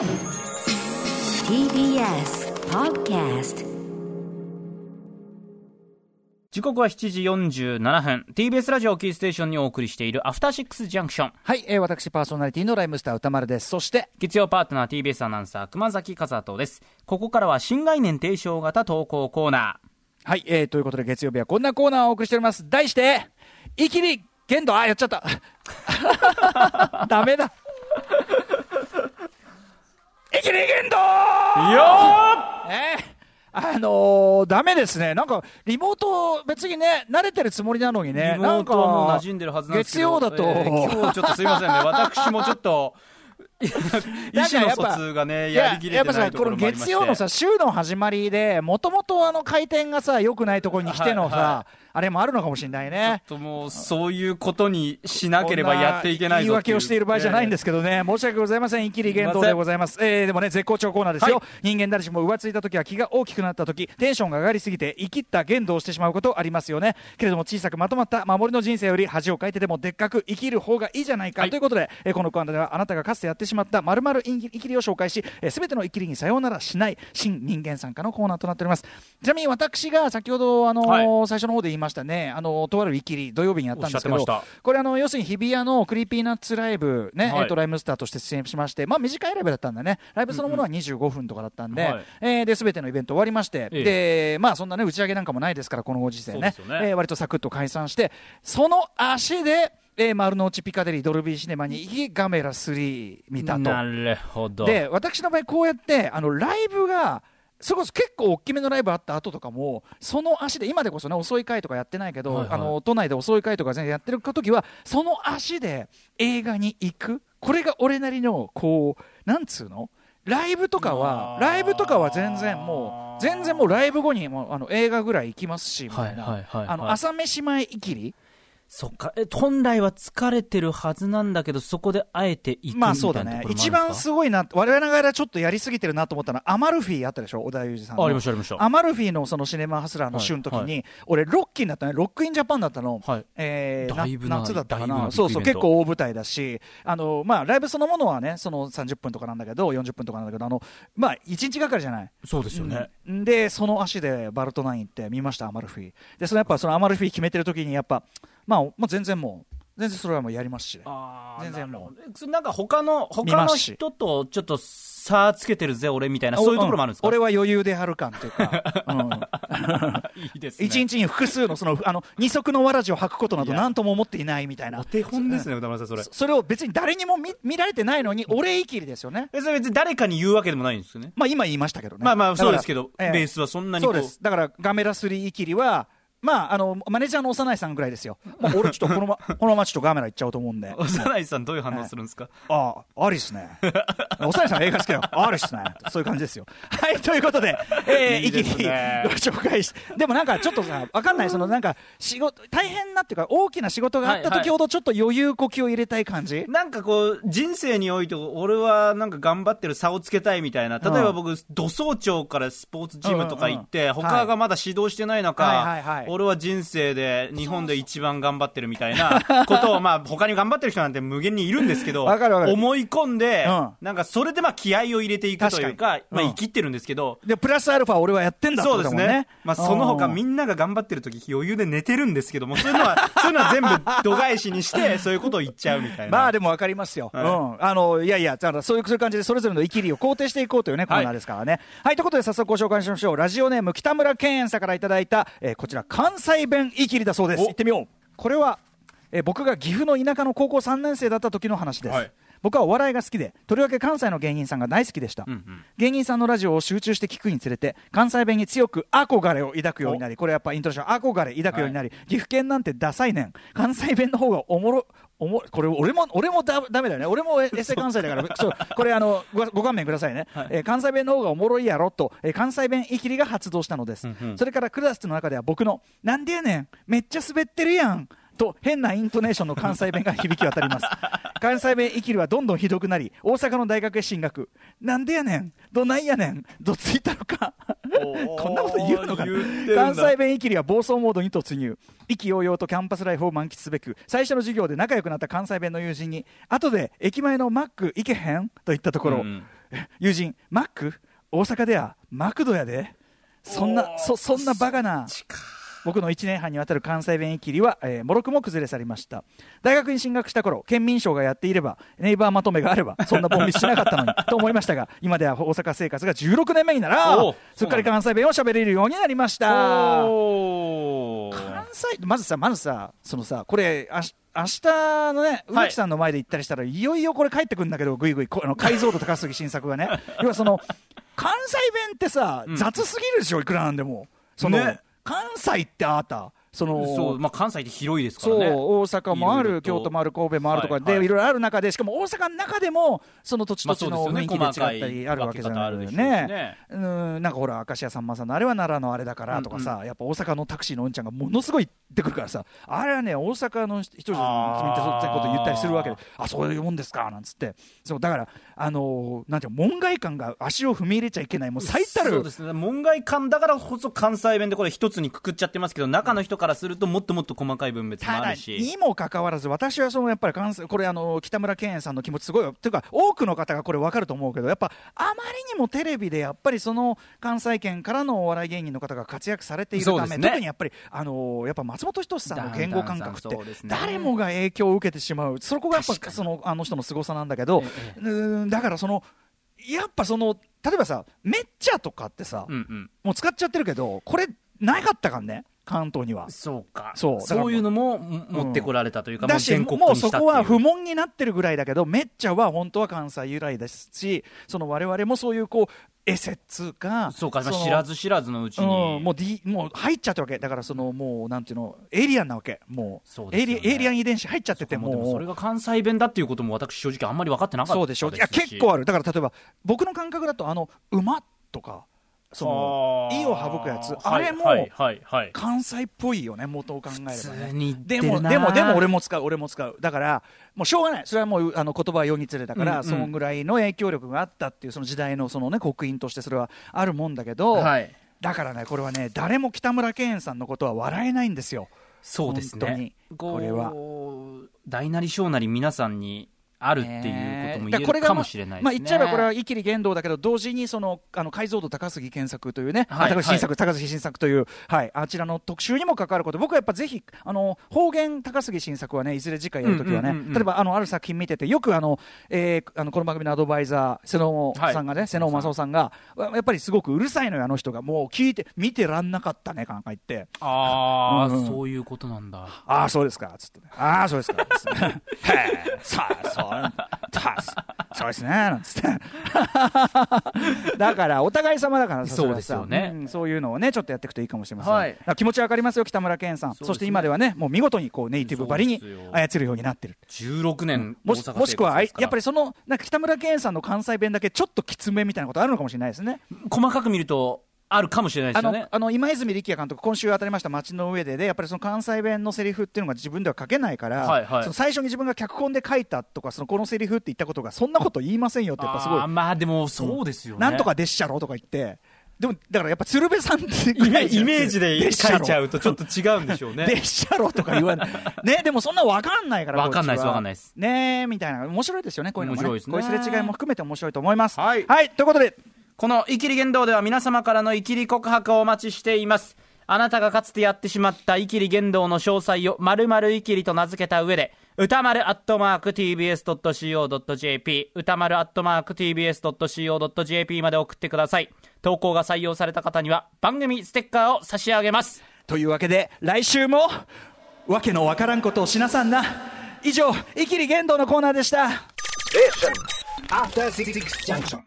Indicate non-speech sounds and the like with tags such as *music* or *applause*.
TBS Podcast 時刻は7時47分 TBS ラジオキーステーションにお送りしているアフターシックスジャンクションはい、えー、私パーソナリティのライムスター歌丸です。そして、月曜パートナー TBS アナウンサー熊崎和人ですここからは新概念提唱型投稿コーナはい、えー、ということで月曜日はこんなコーナーをお送りしております。題して、イキリ限度、あ、やっちゃった。*laughs* ダメだ。イキリ限度ーよえーあのー、ダメですね。なんか、リモート、別にね、慣れてるつもりなのにね、リモートはもう馴染んでるはずなんですけど。月曜だと、えー今日ちょっとすいませんね。*laughs* 私もちょっと意思の疎通がねやりきれてやっぱさ、このないところもありまして。月曜のさ、週の始まりで、もともとあの回転がさ、良くないところに来てのさ、はいはあれもあるのかもしれないね。ちょっともうそういうことにしなければやっていけないぞ言い訳をしている場合じゃないんですすけどね、申し訳ございません、イキリ言動でございます。えー、でもね、絶好調コーナーですよ。はい人間誰しも浮ついた時は気が大きくなった時、テンションが上がりすぎて、生きった言動をしてしまうことありますよね。けれども、小さくまとまった守りの人生より恥をかいてでもでっかく生きる方がいいじゃないか、はいということで、えーこのコーナーではあなたがかつてやってしまった〇〇生きりを紹介し、す、べ、ての生きりにさようならしない新人間参加のコーナーとなっております。ちなみに私が先ほど、あのー最初の方で言いましたね、あのーとある生きり土曜日にやったんですけどこれあの要するに日比谷の Creepy Nuts ライブね、はい。えっとライムスターとして出演しまして、まあ短いライブだったんだね。ライブそのものは25分とかだったんで、はい。えーで全てのイベント終わりまして、ええ。でまあそんなね打ち上げなんかもないですからこのご時世ね。ね。えー割とサクッと解散して、その足で。えー丸の内ピカデリードルビーシネマに行きガメラ3見たと。なるほど。で私の場合こうやってあのライブがそれこそ結構大きめのライブあった後とかもその足で今でこそね遅い回とかやってないけど、はいはい。あの都内で遅い回とか全然やってる時はその足で映画に行く？これが俺なりのこうなんつうの？ライブとかはライブとかは全然もう全然もうライブ後にもうあの映画ぐらい行きますしみたいな、あの朝飯前いきりそっか。え本来は疲れてるはずなんだけどそこであえて行くまあそうだね。一番すごいな我々ながらちょっとやりすぎてるなと思ったのはアマルフィあったでしょ？小田裕二さんの。あありましたありました。アマルフィのそのシネマハスラーの週の時に、はいは俺ロッキーになったね。ロックインジャパンだったの、はい。えー夏だったかな。なそうそう結構大舞台だしあの、まあ、ライブそのものはねその30分とかなんだけど40分とかなんだけどあの、まあ、1日がかりじゃない。そうですよね、うん。でその足でバルトナイン行って見ましたアマルフィでそのやっぱそのアマルフィ決めてる時にやっぱまあ、まあ、全然もう全然それはもうやりますしね。全然もう。なんか他の他の人とちょっと差つけてるぜ俺みたいなそういうところもあるんですか、俺は余裕で張る感っていうか、*laughs* うん。いいですね。一日に複数のそのあの二足のわらじを履くことなどいや。何とも思っていないみたいな。お手本ですね歌丸さんそれ。そそれを別に誰にも見見られてないのに俺いきりですよね。えそれ別に誰かに言うわけでもないんですよね？まあ今言いましたけどね。まあまあそうですけど、ええ。ベースはそんなにそうです。だからガメラ3いきりはまああのマネージャーの幼いさんぐらいですよ。もう俺ちょっとこのま *laughs* このままちょっとガメラ行っちゃおうと思うんで。幼いさんどういう反応するんですか、ああ、ありっすね。幼いさん映画好きだよ。ありっすね。そういう感じですよ。はい、ということで、えー、*laughs* いい一気にご紹介しでもなんかちょっとさ、わかんない、そのなんか、仕事、大変なっていうか、大きな仕事があった時ほどちょっと余裕呼吸を入れたい感じ、なんかこう人生において俺はなんか頑張ってる差をつけたいみたいな。例えば僕、土早朝からスポーツジムとか行って、他がまだ指導してない中、はいはいはい俺は人生で日本で一番頑張ってるみたいな *laughs* ことをまあ他に頑張ってる人なんて無限にいるんですけど思い込んで、うんなんかそれでまあ気合を入れていくというかまあ、生きってるんですけど、で、プラスアルファ俺はやってんだそうですね。まあ、その他みんんなが頑張ってる時余裕で寝てるんですけども、そういうのは、*laughs* そういうのは全部度外視にして、そういうことを言っちゃうみたいな。まあでもわかりますよ。はいうん。あの、いやいや、だからそういう感じでそれぞれの生きりを肯定していこうというね、コーナーですからね。はい、ということで早速ご紹介しましょう。ラジオネーム北村健円さんからいただいた、えーこちら関西弁生きりだそうです。お行ってみよう。これは、えー僕が岐阜の田舎の高校3年生だった時の話です。はい僕はお笑いが好きで、とりわけ関西の芸人さんが大好きでした。うんうん芸人さんのラジオを集中して聞くにつれて関西弁に強く憧れを抱くようになりこれやっぱイントネーション憧れ抱くようになり、岐阜県なんてダサいねん関西弁の方がおもろおもこれ俺も俺もだダメだよね。俺もエッセイ関西だから。そうこれあのごご勘弁くださいね、えー関西弁の方がおもろいやろと、えー関西弁いきりが発動したのです、うんうん。それからクラスの中では僕の「なんでやねん。めっちゃ滑ってるやん」と変なイントネーションの関西弁が響き渡ります。*laughs* 関西弁いきりはどんどんひどくなり大阪の大学へ進学。なんでやねん。どないやねん。どついたのか。こんなこと言うのか関西弁いきりは暴走モードに突入。意気揚々とキャンパスライフを満喫すべく最初の授業で仲良くなった関西弁の友人に後で駅前のマック行けへん？と言ったところ、うん。友人マック？大阪ではマクドやで。そんなそそんなバカな僕の1年半にわたる関西弁いきりは、えー、もろくも崩れ去りました。大学に進学した頃県民賞がやっていればネイバーまとめがあればそんなボンミスしなかったのに *laughs* と思いましたが今では大阪生活が16年目にならおすっかり関西弁を喋れるようになりました。関西まずさまずさそのさこれあし明日のね、植木さんの前で行ったりしたら、い、よいよこれ帰ってくるんだけど、ぐいぐい、こあの解像度高すぎ新作がね、要はその関西弁ってさ、うん。雑すぎるでしょ、いくらなんでも、その、ね関西ってあなた、そのまあ、関西って広いですかそうらね。大阪もある、京都もある、神戸もあるとか、はいはい。でいろいろある中で、しかも大阪の中でも、その土地土地の雰囲気で違ったりあるわけじゃない。よね。うん。なんかほら、明石家さんまさんのあれは奈良のあれだからとかさ、やっぱ大阪のタクシーのうんちゃんがものすごい言ってくるからさ、あれはね、大阪の人じゃ君ってそうこと言ったりするわけ。で、あそういうもんですかなんつって、そうだから、あのーなんていうの門外漢が足を踏み入れちゃいけない、もう最たる。そうですね。門外漢だからこそ関西弁でこれ一つにくくっちゃってますけど中の人からするともっともっと細かい分別もあるし。にもかかわらず、私はそのやっぱり関西これあの、北村健さんの気持ち、すごい、というか、多くの方がこれ分かると思うけど、やっぱあまりにもテレビでやっぱりその関西圏からのお笑い芸人の方が活躍されているため、ね特にやっぱり、あのやっぱ松本人志さんの言語感覚って誰もが影響を受けてしまう、そこがやっぱそのあの人の凄さなんだけど、ええうんだからその、やっぱその、例えばさ、めっちゃとかってさ、うんうん。もう使っちゃってるけど、これ、なかったからね、関東には。そうか。そう。そういうのもも持ってこられたというか、もだし、う全国もうそにしたっていうこは不問になってるぐらいだけど、めっちゃは本当は関西由来ですし、その我々もそういうこう、エセっつうか、そうか、知らず知らずのうちに、うん、もう、D、もう入っちゃったわけ、だからそのもう、なんていうの、エイリアンなわけ、もう、そうね。エイリエイリアン遺伝子入っちゃってて、もももそうれが関西弁だっていうことも私正直あんまり分かってなかったそうでしょ、いや、結構ある、だから例えば、僕の感覚だと、あの馬とか、その、意を省くやつ、あれも、関西っぽいよね、元を考えれば、ね。でも、でも、でも俺も使う、俺も使う。だから、もうしょうがない。それはもう、あの、言葉は世につれだから、うんうん。そのぐらいの影響力があったっていう、その時代のそのね、刻印としてそれはあるもんだけど、はい。だからね、これはね、誰も北村健さんのことは笑えないんですよ。そうです本当に。ねこれは。大なり小なり皆さんにあるっていうこともね言えるかもしれないですね、まあ、言っちゃえばこれはイキリ言動だけど、同時にそのあの解像度高杉健作というね、はいあ高杉新作、高杉新作という、はい、あちらの特集にも関わること、僕はやっぱぜひ、あの方言高杉新作はね、いずれ次回やるときはね、例えばあのある作品見てて、よくあの、えーあのこの番組のアドバイザー、瀬野さんがね、はい。瀬野正夫さんが、やっぱりすごくうるさいのよ、あの人が、もう聞いて、見てらんなかったね、なんか言って。ああ、うんうんそういうことなんだ。ああ、そうですか、つって、ね。ああ、そうですか、つって。*laughs* へえ、さあ、そう、た *laughs* そうですね、なんつって。だから、お互い様だからさ、そうですよねうんそういうのをね、ちょっとやっていくといいかもしれません。はい気持ちわかりますよ、北村健さん。そ,、ねして今ではね、もう見事にこうネイティブばりに操るようになってる。16年もしもしくは、やっぱりりその、なんか北村健さんの関西弁だけちょっときつめみたいなことあるのかもしれないですね。細かく見るとあるかもしれないですよね。あの今泉力也監督、今週当たりました街の上でで、やっぱりその関西弁のセリフっていうのが自分では書けないから、はいはい。その最初に自分が脚本で書いたとか、そのこのセリフって言ったことが、そんなこと言いませんよって、やっぱすごい。あー、まあでもそうですよね、なんとかでっしゃろとか言って、でもだからやっぱ鶴瓶さんってイメージで書いちゃうとちょっと違うんでしょうね。でっしゃろとか言わない。ね、でもそんなわかんないから。わかんないですこっちは。わかんないです。ねみたいな。面白いですよね、こういうのもね。面白いですね。こういうすれ違いも含めて面白いと思います。はい。ということで、このイキリ言動では皆様からのイキリ告白をお待ちしています。あなたがかつてやってしまったイキリ言動の詳細を〇〇イキリと名付けた上で、歌丸アットマーク tbs.co.jp、歌丸アットマーク tbs.co.jp まで送ってください。投稿が採用された方には番組ステッカーを差し上げます。というわけで、来週も、わけのわからんことをしなさんな。以上、イキリ言動のコーナーでした。After Six Junction.